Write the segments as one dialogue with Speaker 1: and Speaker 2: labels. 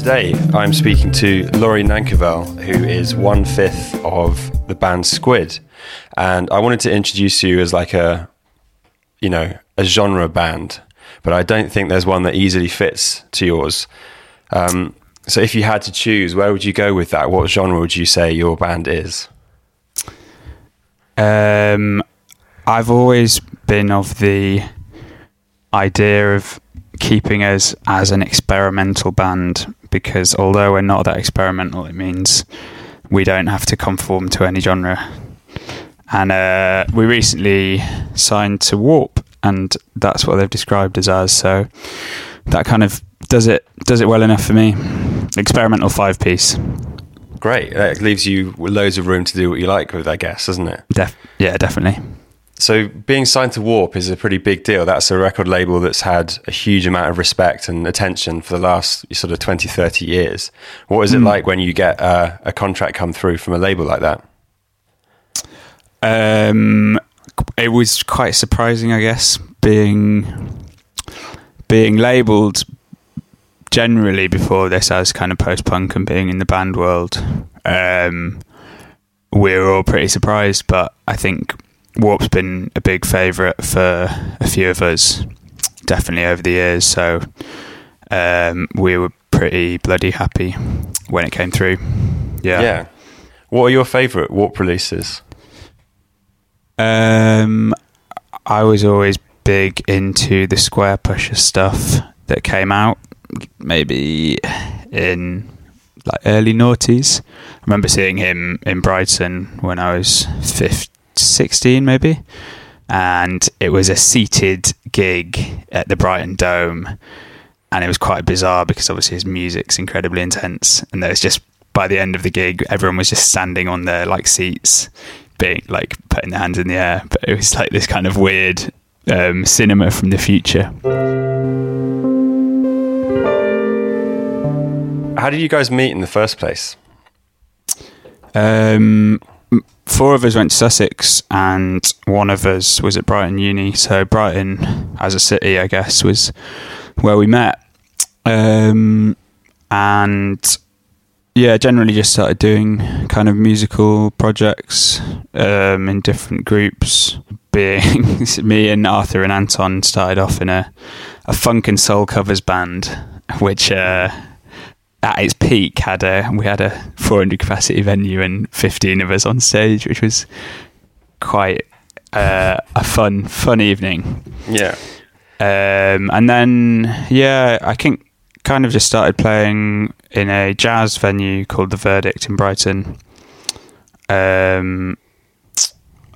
Speaker 1: Today, I'm speaking to Laurie Nankivell, who is one fifth of the band Squid, and I wanted to introduce you as like a, you know, a genre band, but I don't think there's one that easily fits to yours. Um, so, if you had to choose, where would you go with that? What genre would you say your band is?
Speaker 2: Um, I've always been of the idea of keeping us as an experimental band because although we're not that experimental, it means we don't have to conform to any genre. And uh, we recently signed to Warp, and that's what they've described as us as. So that kind of does it does it well enough for me. Experimental five piece.
Speaker 1: Great. That leaves you loads of room to do what you like with, I guess, doesn't it?
Speaker 2: Def- yeah, definitely.
Speaker 1: So being signed to Warp is a pretty big deal. That's a record label that's had a huge amount of respect and attention for the last sort of 20, 30 years. What is it mm. like when you get uh, a contract come through from a label like that?
Speaker 2: Um, it was quite surprising, I guess, being being labelled generally before this as kind of post punk and being in the band world. Um, we were all pretty surprised, but I think Warp's been a big favourite for a few of us, definitely over the years. So um, we were pretty bloody happy when it came through. Yeah.
Speaker 1: Yeah. What are your favourite Warp releases?
Speaker 2: Um, I was always big into the Squarepusher stuff that came out, maybe in like early noughties. I remember seeing him in Brighton when I was 15, 16 maybe. And it was a seated gig at the Brighton Dome. And it was quite bizarre because obviously his music's incredibly intense. And there was just by the end of the gig everyone was just standing on their like seats being like putting their hands in the air. But it was like this kind of weird um, cinema from the future.
Speaker 1: How did you guys meet in the first place?
Speaker 2: Um, four of us went to Sussex, and one of us was at Brighton Uni. So Brighton, as a city, I guess, was where we met. Um, and yeah, generally just started doing kind of musical projects um, in different groups. Being me and Arthur and Anton started off in a, a funk and soul covers band, which uh, at its peak had a we had a 400 capacity venue and 15 of us on stage, which was quite uh, a fun fun evening.
Speaker 1: Yeah.
Speaker 2: Um, and then yeah, I think kind of just started playing in a jazz venue called the Verdict in Brighton. Um,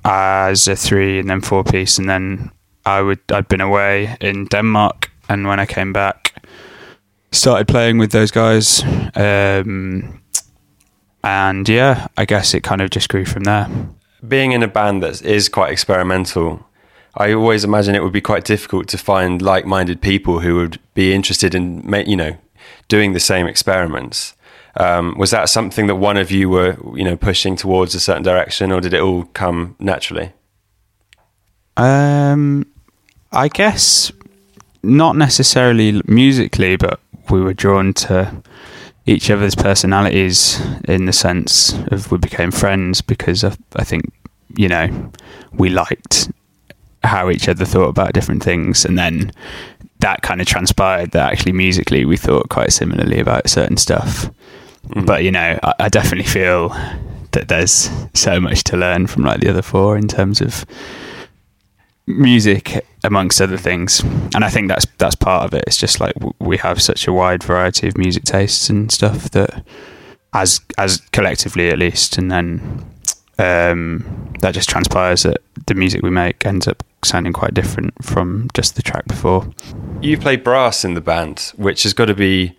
Speaker 2: as a three and then four piece, and then I would I'd been away in Denmark, and when I came back, started playing with those guys. Um, and yeah, I guess it kind of just grew from there.
Speaker 1: Being in a band that is quite experimental, I always imagine it would be quite difficult to find like-minded people who would be interested in, you know, doing the same experiments. Um, was that something that one of you were, you know, pushing towards a certain direction, or did it all come naturally?
Speaker 2: Um, I guess not necessarily musically, but we were drawn to each other's personalities in the sense of we became friends because I, I think you know we liked how each other thought about different things and then that kind of transpired that actually musically we thought quite similarly about certain stuff mm-hmm. but you know I, I definitely feel that there's so much to learn from like the other four in terms of music amongst other things. And i think that's that's part of it. It's just like we have such a wide variety of music tastes and stuff that as as collectively at least and then um, that just transpires that the music we make ends up sounding quite different from just the track before.
Speaker 1: You play brass in the band which has got to be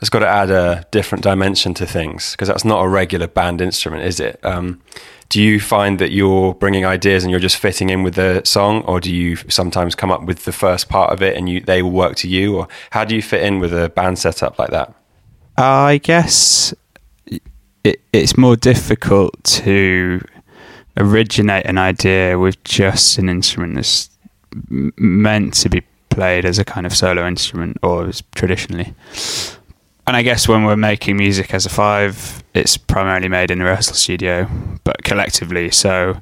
Speaker 1: has got to add a different dimension to things because that's not a regular band instrument is it? Um, do you find that you're bringing ideas and you're just fitting in with the song or do you sometimes come up with the first part of it and you they will work to you or how do you fit in with a band setup like that?
Speaker 2: I guess it, it's more difficult to originate an idea with just an instrument that's meant to be played as a kind of solo instrument or traditionally and I guess when we're making music as a five, it's primarily made in the rehearsal studio, but collectively. So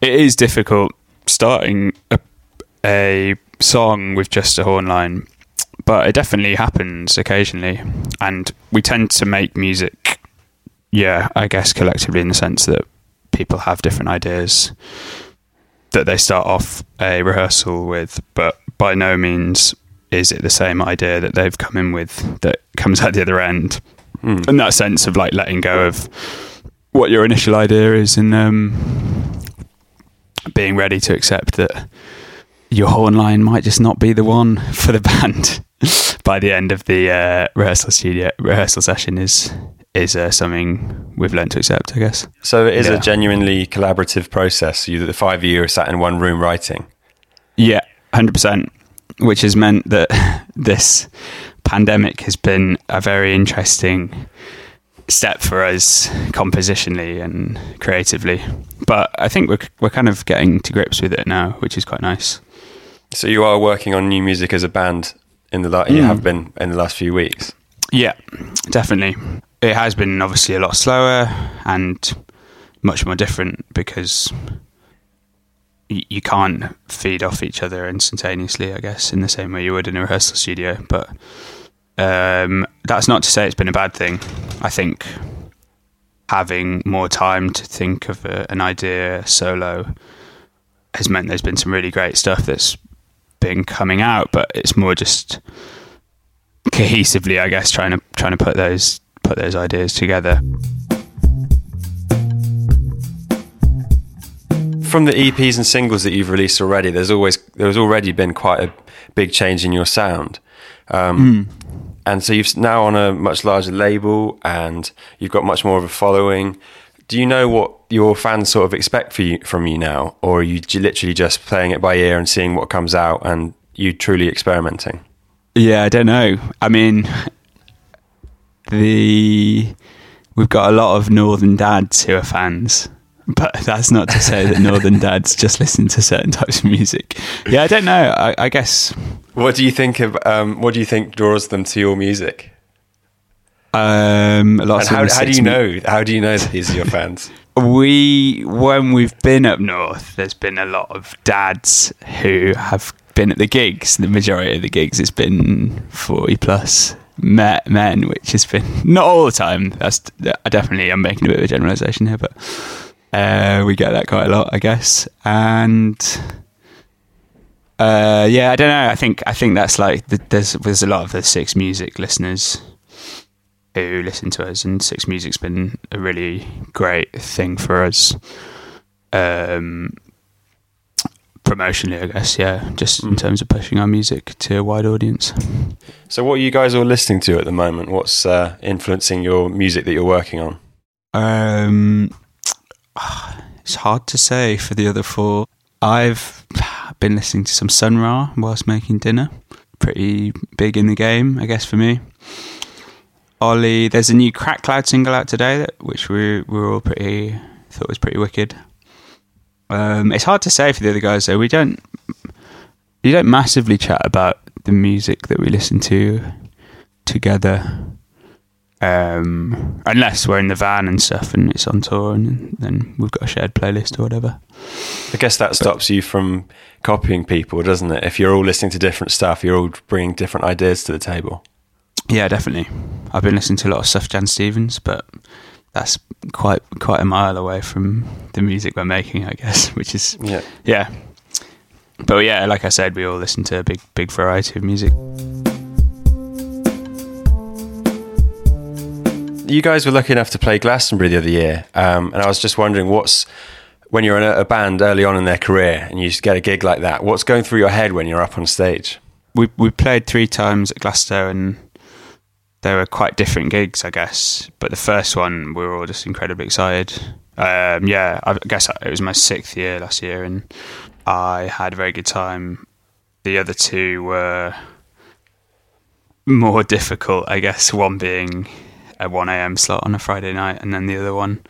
Speaker 2: it is difficult starting a, a song with just a horn line, but it definitely happens occasionally. And we tend to make music, yeah, I guess collectively in the sense that people have different ideas that they start off a rehearsal with, but by no means is it the same idea that they've come in with that comes out the other end. Mm. And that sense of like letting go of what your initial idea is and um, being ready to accept that your horn line might just not be the one for the band by the end of the uh, rehearsal studio rehearsal session is is uh, something we've learned to accept, I guess.
Speaker 1: So it is yeah. a genuinely collaborative process. You, the five of you are sat in one room writing.
Speaker 2: Yeah, hundred percent. Which has meant that this pandemic has been a very interesting step for us compositionally and creatively. But I think we're we're kind of getting to grips with it now, which is quite nice.
Speaker 1: So you are working on new music as a band in the la- mm. you have been in the last few weeks.
Speaker 2: Yeah, definitely it has been obviously a lot slower and much more different because you can't feed off each other instantaneously, I guess, in the same way you would in a rehearsal studio. But um, that's not to say it's been a bad thing. I think having more time to think of a, an idea solo has meant there's been some really great stuff that's been coming out, but it's more just cohesively, I guess, trying to trying to put those put those ideas together.
Speaker 1: From the EPs and singles that you've released already, there's always there's already been quite a big change in your sound. Um, mm. And so you've now on a much larger label, and you've got much more of a following. Do you know what your fans sort of expect you, from you now, or are you literally just playing it by ear and seeing what comes out, and you truly experimenting?
Speaker 2: Yeah, I don't know. I mean, the we've got a lot of Northern dads who are fans. But that's not to say that Northern dads just listen to certain types of music. Yeah, I don't know. I, I guess.
Speaker 1: What do you think of? Um, what do you think draws them to your music?
Speaker 2: Um, lots
Speaker 1: and how, how do you know? How do you know that these are your fans?
Speaker 2: we, when we've been up north, there's been a lot of dads who have been at the gigs. The majority of the gigs, it's been forty plus men, which has been not all the time. That's I definitely I'm making a bit of a generalisation here, but uh, we get that quite a lot, I guess. And uh, yeah, I don't know. I think I think that's like the, there's there's a lot of the Six Music listeners who listen to us, and Six Music's been a really great thing for us. Um, promotionally, I guess. Yeah, just mm. in terms of pushing our music to a wide audience.
Speaker 1: So, what are you guys all listening to at the moment? What's uh, influencing your music that you're working on?
Speaker 2: Um, it's hard to say for the other four. I've been listening to some Sun Ra whilst making dinner. Pretty big in the game, I guess, for me. Ollie, there's a new Crack Cloud single out today, that, which we, we were all pretty thought was pretty wicked. Um, it's hard to say for the other guys though. We don't you don't massively chat about the music that we listen to together, um, unless we're in the van and stuff and it's on tour, and then we've got a shared playlist or whatever.
Speaker 1: I guess that stops you from copying people, doesn't it? If you're all listening to different stuff, you're all bringing different ideas to the table.
Speaker 2: Yeah, definitely. I've been listening to a lot of stuff Jan Stevens, but that's quite quite a mile away from the music we're making, I guess. Which is yeah, yeah. But yeah, like I said, we all listen to a big big variety of music.
Speaker 1: You guys were lucky enough to play Glastonbury the other year, um, and I was just wondering what's when you're in a, a band early on in their career and you get a gig like that. What's going through your head when you're up on stage?
Speaker 2: We we played three times at Glasto and they were quite different gigs, I guess. But the first one, we were all just incredibly excited. Um, yeah, I guess it was my sixth year last year, and I had a very good time. The other two were more difficult, I guess. One being a 1 a.m. slot on a Friday night, and then the other one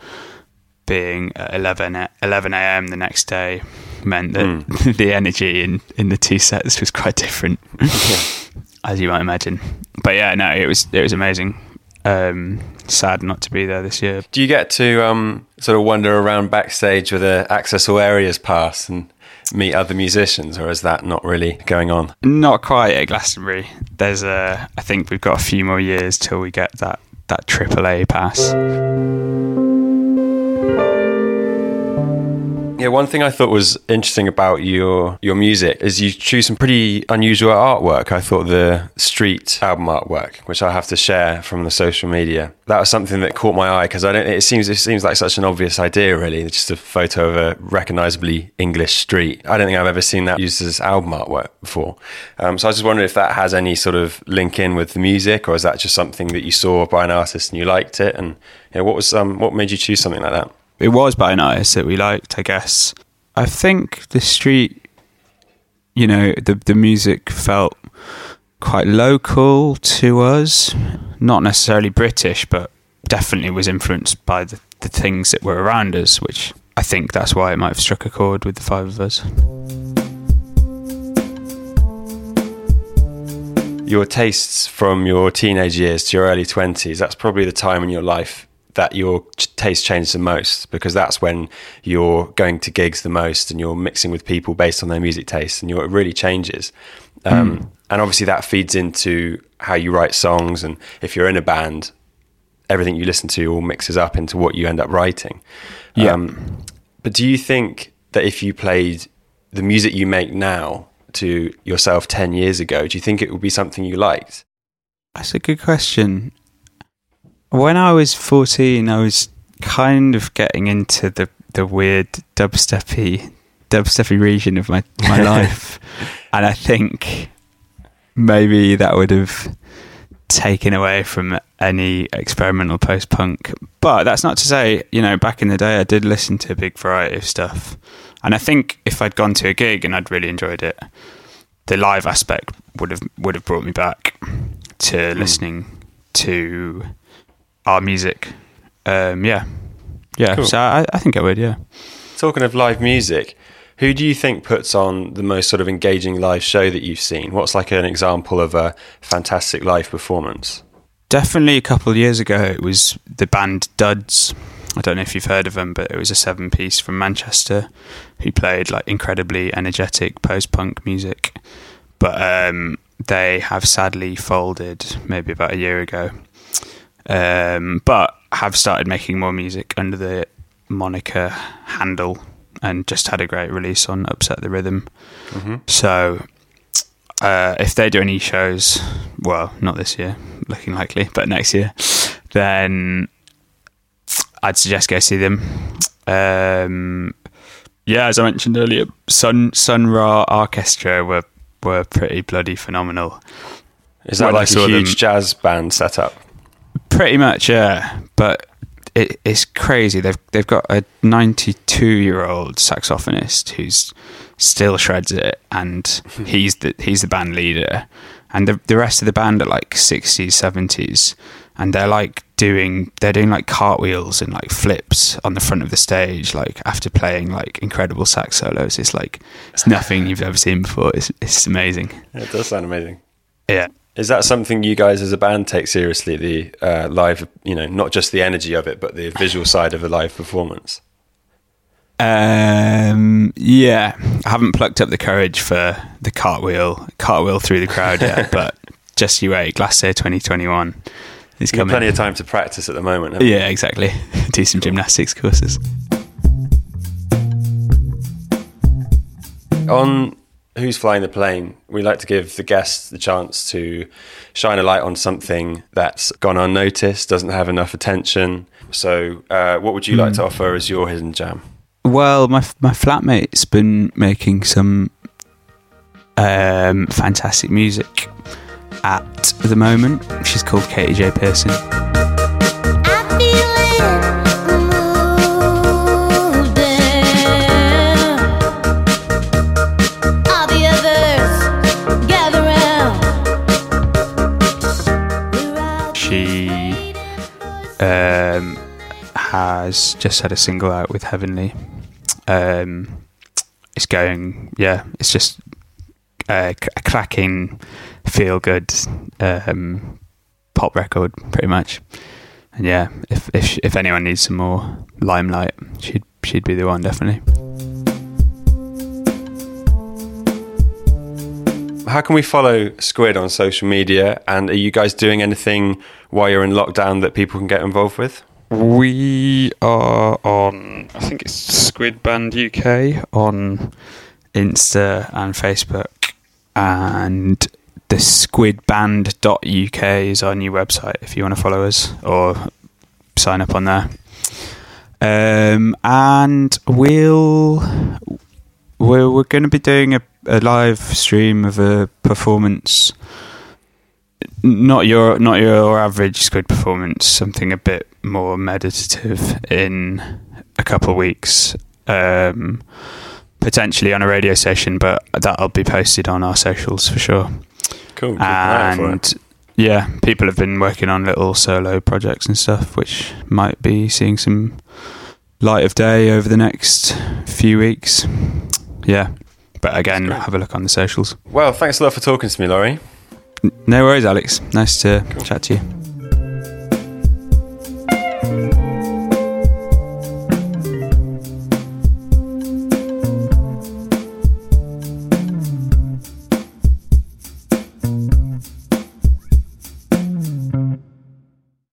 Speaker 2: being 11 11 a.m. the next day meant that mm. the energy in, in the two sets was quite different. as you might imagine. But yeah, no, it was it was amazing. Um, sad not to be there this year.
Speaker 1: Do you get to um, sort of wander around backstage with a access all areas pass and meet other musicians, or is that not really going on?
Speaker 2: Not quite at Glastonbury. There's a. I think we've got a few more years till we get that that AAA pass.
Speaker 1: Yeah, one thing I thought was interesting about your your music is you choose some pretty unusual artwork. I thought the street album artwork, which I have to share from the social media, that was something that caught my eye because I don't. It seems it seems like such an obvious idea, really. It's just a photo of a recognizably English street. I don't think I've ever seen that used as album artwork before. Um, so I just wondered if that has any sort of link in with the music, or is that just something that you saw by an artist and you liked it? And you know, what was um, what made you choose something like that?
Speaker 2: It was by an artist that we liked, I guess. I think the street, you know, the the music felt quite local to us, not necessarily British, but definitely was influenced by the, the things that were around us, which I think that's why it might have struck a chord with the five of us.
Speaker 1: Your tastes from your teenage years to your early 20s, that's probably the time in your life that your taste changes the most because that's when you're going to gigs the most and you're mixing with people based on their music taste and it really changes. Um, mm. And obviously that feeds into how you write songs and if you're in a band, everything you listen to all mixes up into what you end up writing.
Speaker 2: Yeah. Um,
Speaker 1: but do you think that if you played the music you make now to yourself 10 years ago, do you think it would be something you liked?
Speaker 2: That's a good question. When I was 14, I was kind of getting into the, the weird dubsteppy dubsteppy region of my, my life. And I think maybe that would have taken away from any experimental post punk. But that's not to say, you know, back in the day I did listen to a big variety of stuff. And I think if I'd gone to a gig and I'd really enjoyed it, the live aspect would have would have brought me back to mm. listening to our music. Um, yeah, yeah. Cool. So I, I think I would. Yeah.
Speaker 1: Talking of live music, who do you think puts on the most sort of engaging live show that you've seen? What's like an example of a fantastic live performance?
Speaker 2: Definitely a couple of years ago, it was the band Duds. I don't know if you've heard of them, but it was a seven piece from Manchester who played like incredibly energetic post punk music. But um, they have sadly folded maybe about a year ago um, but have started making more music under the moniker Handle and just had a great release on Upset the Rhythm. Mm-hmm. So uh, if they do any shows, well, not this year, looking likely, but next year, then I'd suggest go see them. Um, yeah, as I mentioned earlier, Sun Sun Ra Orchestra were were pretty bloody phenomenal.
Speaker 1: Is that when like a huge them, jazz band setup?
Speaker 2: Pretty much, yeah. But it, it's crazy. They've they've got a 92 year old saxophonist who's still shreds it, and hmm. he's the he's the band leader, and the the rest of the band are like 60s, 70s, and they're like doing they're doing like cartwheels and like flips on the front of the stage, like after playing like incredible sax solos. It's like it's nothing you've ever seen before. It's it's amazing.
Speaker 1: It does sound amazing.
Speaker 2: Yeah.
Speaker 1: Is that something you guys as a band take seriously? The uh, live, you know, not just the energy of it, but the visual side of a live performance.
Speaker 2: Um, yeah, I haven't plucked up the courage for the cartwheel, cartwheel through the crowd yet, but just you wait. Glasto 2021 is coming.
Speaker 1: plenty of time to practice at the moment.
Speaker 2: Yeah, exactly. Do some gymnastics courses.
Speaker 1: On Who's Flying the Plane? We like to give the guests the chance to shine a light on something that's gone unnoticed, doesn't have enough attention. So, uh, what would you like to hmm. offer as your hidden gem?
Speaker 2: Well, my my flatmate's been making some um, fantastic music at the moment. She's called Katy J Pearson. Just had a single out with Heavenly. Um, it's going, yeah, it's just a, a cracking, feel good um, pop record, pretty much. And yeah, if if if anyone needs some more limelight, she'd she'd be the one definitely.
Speaker 1: How can we follow Squid on social media? And are you guys doing anything while you're in lockdown that people can get involved with?
Speaker 2: We are on, I think it's Squid Band UK on Insta and Facebook, and the squidband.uk is our new website if you want to follow us or sign up on there. Um, and we'll we're, we're going to be doing a, a live stream of a performance not your not your average squid performance something a bit more meditative in a couple of weeks um, potentially on a radio session, but that'll be posted on our socials for sure
Speaker 1: Cool. keep an eye out for it.
Speaker 2: and yeah people have been working on little solo projects and stuff which might be seeing some light of day over the next few weeks yeah but again have a look on the socials
Speaker 1: Well, thanks a lot for talking to me, Laurie.
Speaker 2: No worries alex. Nice to chat to you